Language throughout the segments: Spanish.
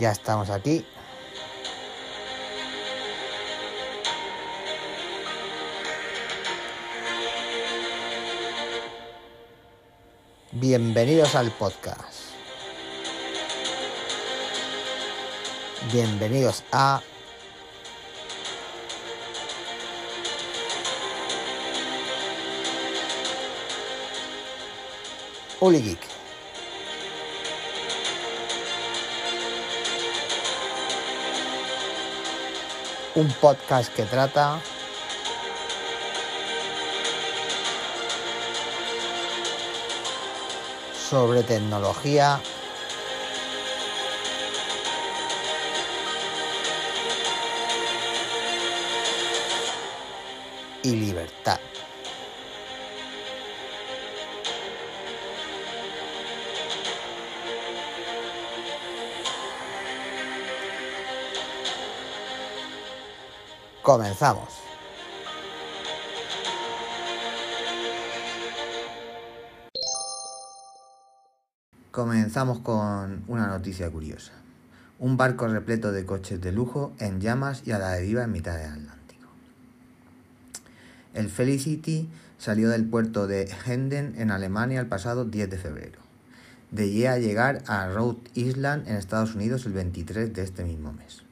Ya estamos aquí. Bienvenidos al podcast. Bienvenidos a Geek. Un podcast que trata sobre tecnología y libertad. Comenzamos. Comenzamos con una noticia curiosa. Un barco repleto de coches de lujo en llamas y a la deriva en mitad del Atlántico. El Felicity salió del puerto de Henden en Alemania el pasado 10 de febrero. De allí a llegar a Rhode Island en Estados Unidos el 23 de este mismo mes.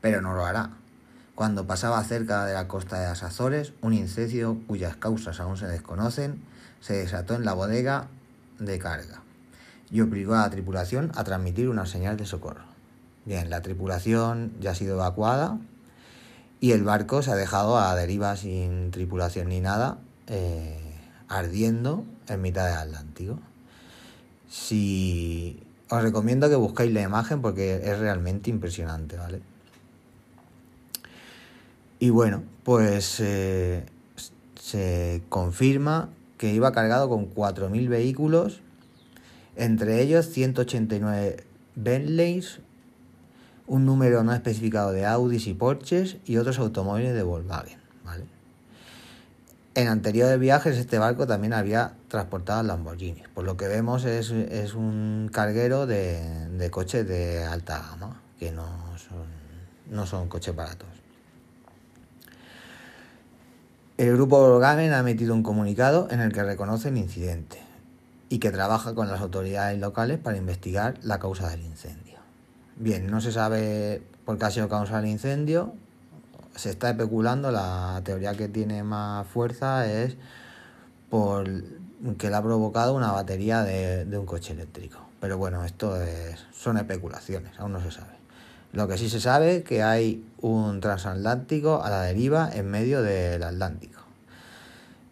Pero no lo hará. Cuando pasaba cerca de la costa de las Azores, un incendio cuyas causas aún se desconocen se desató en la bodega de carga y obligó a la tripulación a transmitir una señal de socorro. Bien, la tripulación ya ha sido evacuada y el barco se ha dejado a deriva sin tripulación ni nada, eh, ardiendo en mitad del Atlántico. Si os recomiendo que busquéis la imagen porque es realmente impresionante, ¿vale? Y bueno, pues eh, se confirma que iba cargado con 4.000 vehículos entre ellos 189 Bentleys, un número no especificado de Audis y Porsches y otros automóviles de Volkswagen. En anteriores viajes este barco también había transportado Lamborghini. Por lo que vemos es, es un carguero de, de, coches de alta gama, que no son, no son coches baratos. El grupo Volkswagen ha emitido un comunicado en el que reconoce el incidente y que trabaja con las autoridades locales para investigar la causa del incendio. Bien, no se sabe por qué ha sido causa del incendio, se está especulando, la teoría que tiene más fuerza es por que la ha provocado una batería de, de un coche eléctrico. Pero bueno, esto es, son especulaciones, aún no se sabe. Lo que sí se sabe que hay un transatlántico a la deriva en medio del Atlántico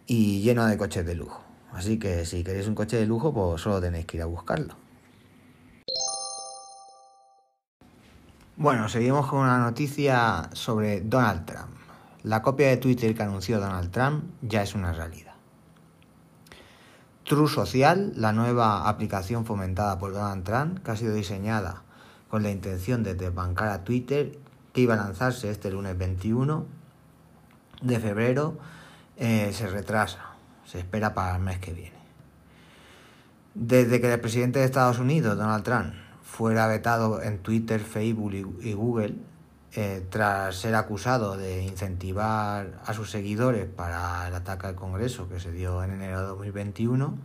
y lleno de coches de lujo. Así que si queréis un coche de lujo, pues solo tenéis que ir a buscarlo. Bueno, seguimos con una noticia sobre Donald Trump. La copia de Twitter que anunció Donald Trump ya es una realidad. True Social, la nueva aplicación fomentada por Donald Trump, que ha sido diseñada con la intención de desbancar a Twitter, que iba a lanzarse este lunes 21 de febrero, eh, se retrasa se espera para el mes que viene. Desde que el presidente de Estados Unidos, Donald Trump, fuera vetado en Twitter, Facebook y Google, eh, tras ser acusado de incentivar a sus seguidores para el ataque al Congreso que se dio en enero de 2021,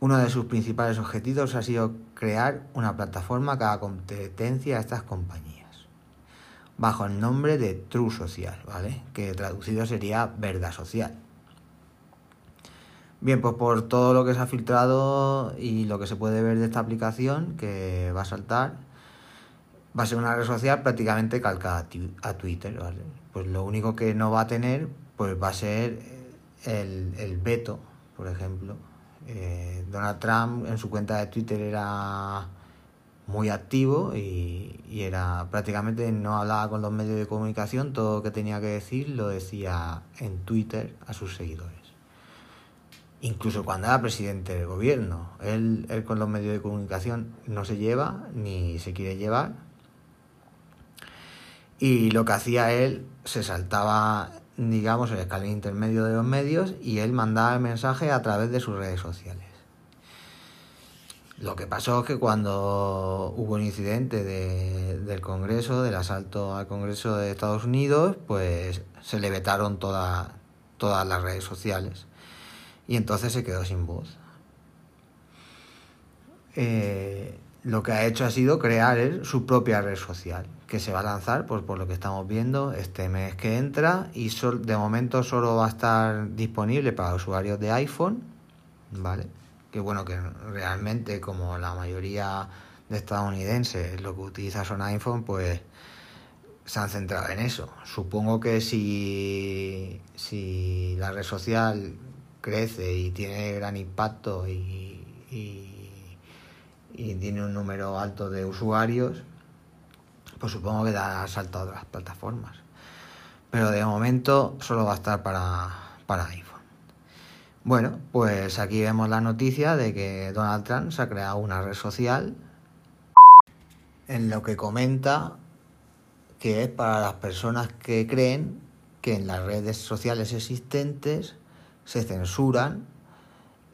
uno de sus principales objetivos ha sido crear una plataforma que haga competencia a estas compañías, bajo el nombre de True Social, ¿vale? que traducido sería verdad social. Bien, pues por todo lo que se ha filtrado y lo que se puede ver de esta aplicación que va a saltar, va a ser una red social prácticamente calcada a Twitter, ¿vale? Pues lo único que no va a tener, pues va a ser el, el veto, por ejemplo. Eh, Donald Trump en su cuenta de Twitter era muy activo y, y, era prácticamente no hablaba con los medios de comunicación, todo lo que tenía que decir lo decía en Twitter a sus seguidores incluso cuando era presidente del gobierno. Él, él con los medios de comunicación no se lleva ni se quiere llevar. Y lo que hacía él, se saltaba, digamos, el escalón intermedio de los medios y él mandaba el mensaje a través de sus redes sociales. Lo que pasó es que cuando hubo un incidente del Congreso, del asalto al Congreso de Estados Unidos, pues se le vetaron todas las redes sociales y entonces se quedó sin voz. Eh, lo que ha hecho ha sido crear su propia red social, que se va a lanzar, pues por lo que estamos viendo, este mes que entra y de momento solo va a estar disponible para usuarios de iPhone, ¿vale? Que bueno, que realmente como la mayoría de estadounidenses lo que utiliza son iPhone, pues se han centrado en eso. Supongo que si, si la red social crece y tiene gran impacto y y tiene un número alto de usuarios, pues supongo que dará salto a otras plataformas. Pero de momento solo va a estar para, para iPhone. Bueno, pues aquí vemos la noticia de que Donald Trump se ha creado una red social en lo que comenta que es para las personas que creen que en las redes sociales existentes se censuran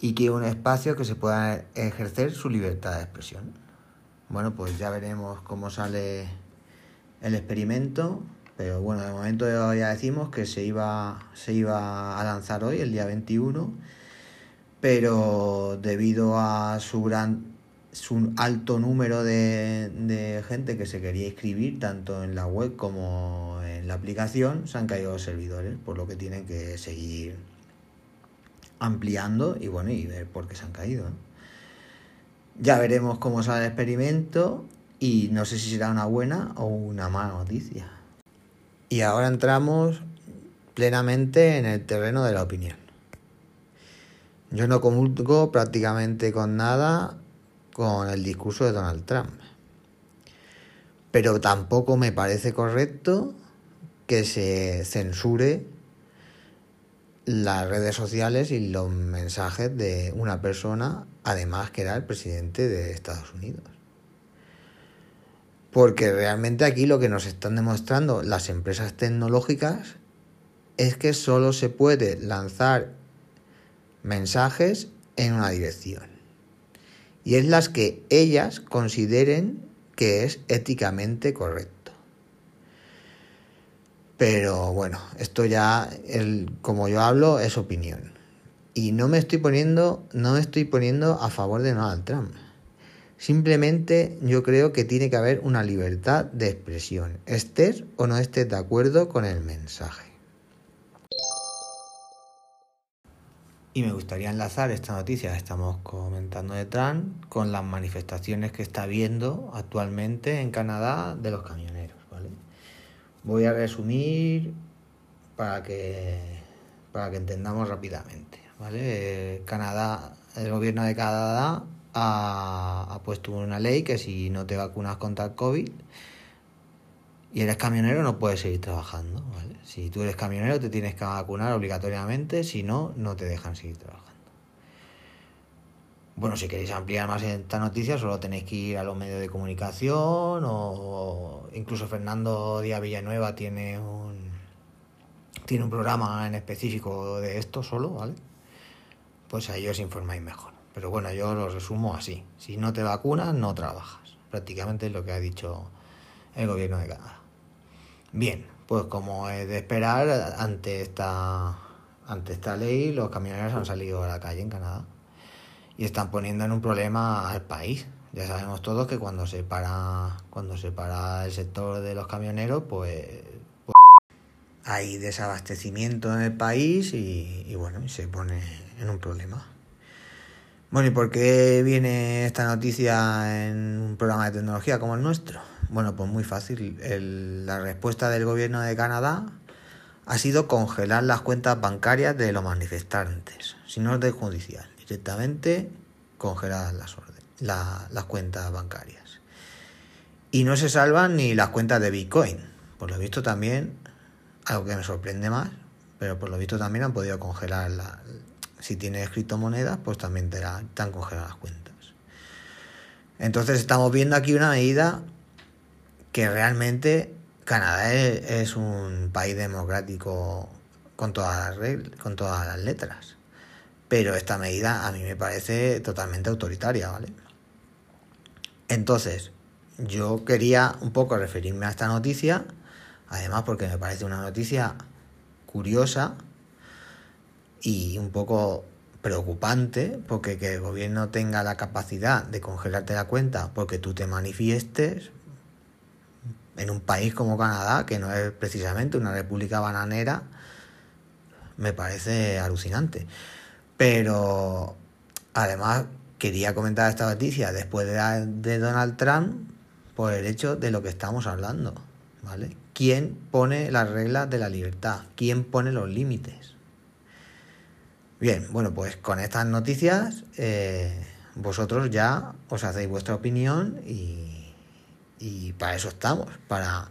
y que un espacio que se pueda ejercer su libertad de expresión. Bueno, pues ya veremos cómo sale el experimento, pero bueno, de momento ya decimos que se iba, se iba a lanzar hoy, el día 21, pero debido a su gran su alto número de, de gente que se quería inscribir tanto en la web como en la aplicación, se han caído los servidores, por lo que tienen que seguir ampliando y bueno, y ver por qué se han caído. Ya veremos cómo sale el experimento y no sé si será una buena o una mala noticia. Y ahora entramos plenamente en el terreno de la opinión. Yo no comulgo prácticamente con nada con el discurso de Donald Trump. Pero tampoco me parece correcto que se censure las redes sociales y los mensajes de una persona, además que era el presidente de Estados Unidos. Porque realmente aquí lo que nos están demostrando las empresas tecnológicas es que solo se puede lanzar mensajes en una dirección. Y es las que ellas consideren que es éticamente correcto. Pero bueno, esto ya, el, como yo hablo, es opinión. Y no me estoy poniendo, no me estoy poniendo a favor de Donald Trump. Simplemente yo creo que tiene que haber una libertad de expresión, estés o no estés de acuerdo con el mensaje. Y me gustaría enlazar esta noticia que estamos comentando de Trump con las manifestaciones que está habiendo actualmente en Canadá de los camioneros. Voy a resumir para que, para que entendamos rápidamente. ¿vale? Canadá, el gobierno de Canadá ha, puesto una ley que si no te vacunas contra el COVID y eres camionero no puedes seguir trabajando. Si tú eres camionero te tienes que vacunar obligatoriamente, si no, no te dejan seguir trabajando. Bueno, si queréis ampliar más esta noticia, solo tenéis que ir a los medios de comunicación o incluso Fernando Díaz Villanueva tiene un tiene un programa en específico de esto solo, ¿vale? Pues ahí os informáis mejor. Pero bueno, yo lo resumo así. Si no te vacunas, no trabajas. Prácticamente es lo que ha dicho el gobierno de Canadá. Bien, pues como es de esperar, ante esta, ante esta ley, los camioneros han salido a la calle en Canadá y están poniendo en un problema al país. Ya sabemos todos que cuando se para, cuando se para el sector de los camioneros, pues, pues hay desabastecimiento en el país y, y bueno, se pone en un problema. Bueno, ¿y por qué viene esta noticia en un programa de tecnología como el nuestro? Bueno, pues muy fácil. la respuesta del gobierno de Canadá ha sido congelar las cuentas bancarias de los manifestantes, sin orden judicial directamente congeladas las, las cuentas bancarias. Y no se salvan ni las cuentas de Bitcoin. Por lo visto también, algo que me sorprende más, pero por lo visto también han podido congelar la, si tienes criptomonedas, pues también te, la, han congelado las cuentas. Entonces estamos viendo aquí una medida que realmente Canadá es, un país democrático con todas las con todas las letras. Pero esta medida a mí me parece totalmente autoritaria, ¿vale? Entonces, yo quería un poco referirme a esta noticia, además porque me parece una noticia curiosa y un poco preocupante, porque que el gobierno tenga la capacidad de congelarte la cuenta porque tú te manifiestes en un país como Canadá, que no es precisamente una república bananera, me parece alucinante. Pero además quería comentar esta noticia después de, de Donald Trump por el hecho de lo que estamos hablando, ¿vale? ¿Quién pone las reglas de la libertad? ¿Quién pone los límites? Bien, bueno, pues con estas noticias eh, vosotros ya os hacéis vuestra opinión y, y para eso estamos, para,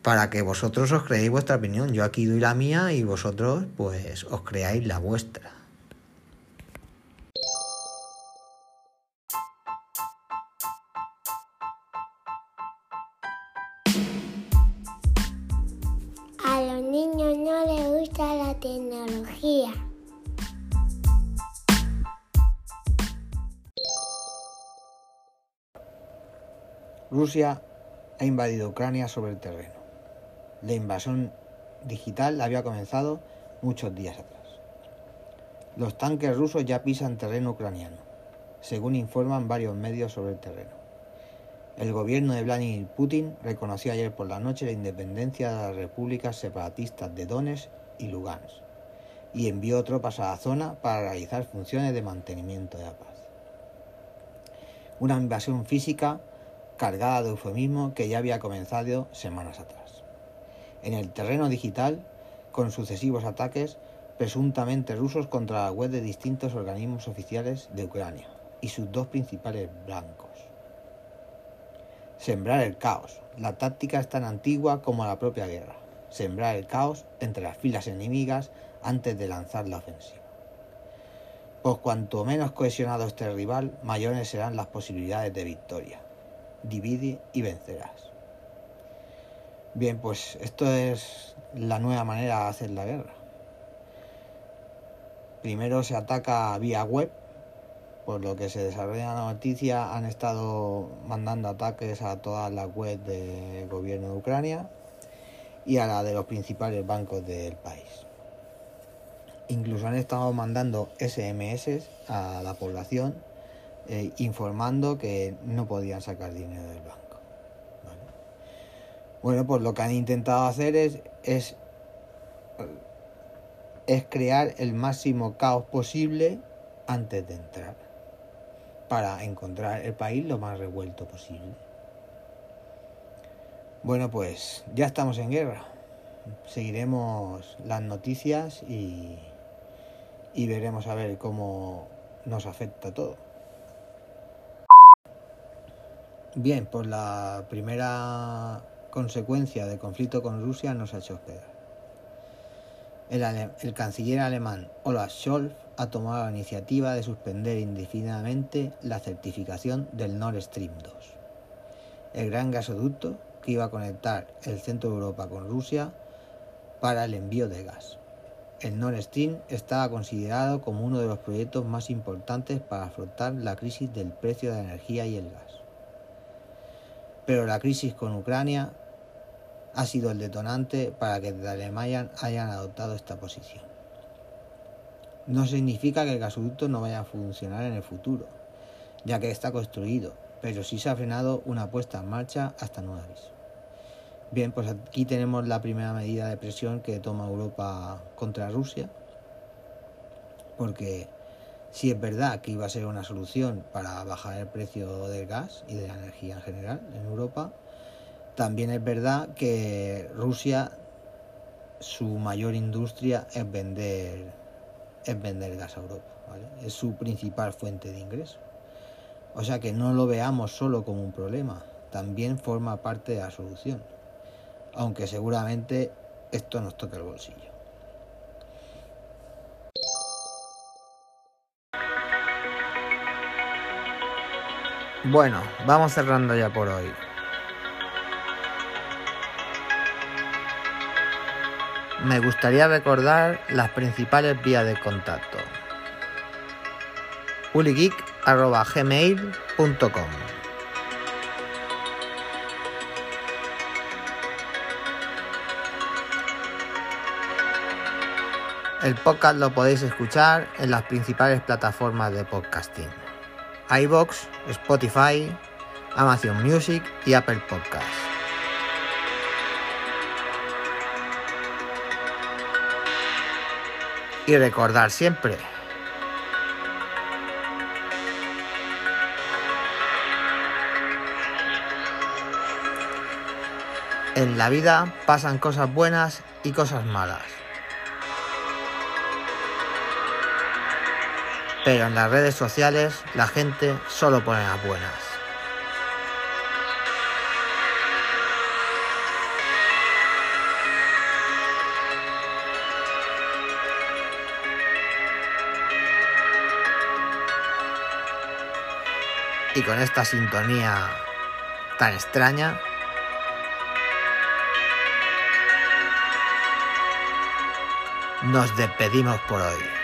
para que vosotros os creéis vuestra opinión. Yo aquí doy la mía y vosotros pues os creáis la vuestra. Rusia ha invadido Ucrania sobre el terreno. La invasión digital había comenzado muchos días atrás. Los tanques rusos ya pisan terreno ucraniano, según informan varios medios sobre el terreno. El gobierno de Vladimir Putin reconoció ayer por la noche la independencia de las repúblicas separatistas de Donetsk y Lugansk y envió tropas a la zona para realizar funciones de mantenimiento de la paz. Una invasión física cargada de eufemismo que ya había comenzado semanas atrás. En el terreno digital, con sucesivos ataques presuntamente rusos contra la web de distintos organismos oficiales de Ucrania y sus dos principales blancos. Sembrar el caos. La táctica es tan antigua como la propia guerra. Sembrar el caos entre las filas enemigas antes de lanzar la ofensiva. Pues cuanto menos cohesionado esté el rival, mayores serán las posibilidades de victoria divide y vencerás. Bien, pues esto es la nueva manera de hacer la guerra. Primero se ataca vía web, por lo que se desarrolla la noticia, han estado mandando ataques a todas las webs del gobierno de Ucrania y a la de los principales bancos del país. Incluso han estado mandando SMS a la población eh, informando que no podían sacar dinero del banco. Bueno, pues lo que han intentado hacer es, es, es crear el máximo caos posible antes de entrar, para encontrar el país lo más revuelto posible. Bueno, pues ya estamos en guerra. Seguiremos las noticias y, y veremos a ver cómo nos afecta todo. Bien, pues la primera consecuencia del conflicto con Rusia nos ha hecho hospedar. El, canciller alemán Olaf Scholz ha tomado la iniciativa de suspender indefinidamente la certificación del Nord Stream 2, el gran gasoducto que iba a conectar el centro de Europa con Rusia para el envío de gas. El Nord Stream estaba considerado como uno de los proyectos más importantes para afrontar la crisis del precio de la energía y el gas. Pero la crisis con Ucrania ha sido el detonante para que de Alemania hayan adoptado esta posición. No significa que el gasoducto no vaya a funcionar en el futuro, ya que está construido, pero sí se ha frenado una puesta en marcha hasta nuevo aviso. Bien, pues aquí tenemos la primera medida de presión que toma Europa contra Rusia, porque si es verdad que iba a ser una solución para bajar el precio del gas y de la energía en general en Europa, también es verdad que Rusia, su mayor industria es vender, es vender gas a Europa, es su principal fuente de ingreso. O sea que no lo veamos solo como un problema, también forma parte de la solución, aunque seguramente esto nos toque el bolsillo. Bueno, vamos cerrando ya por hoy. Me gustaría recordar las principales vías de contacto. puligeek.gmail.com El podcast lo podéis escuchar en las principales plataformas de podcasting iBox, Spotify, Amazon Music y Apple Podcasts. Y recordar siempre En la vida pasan cosas buenas y cosas malas. Pero en las redes sociales la gente solo pone las buenas. Y con esta sintonía tan extraña, nos despedimos por hoy.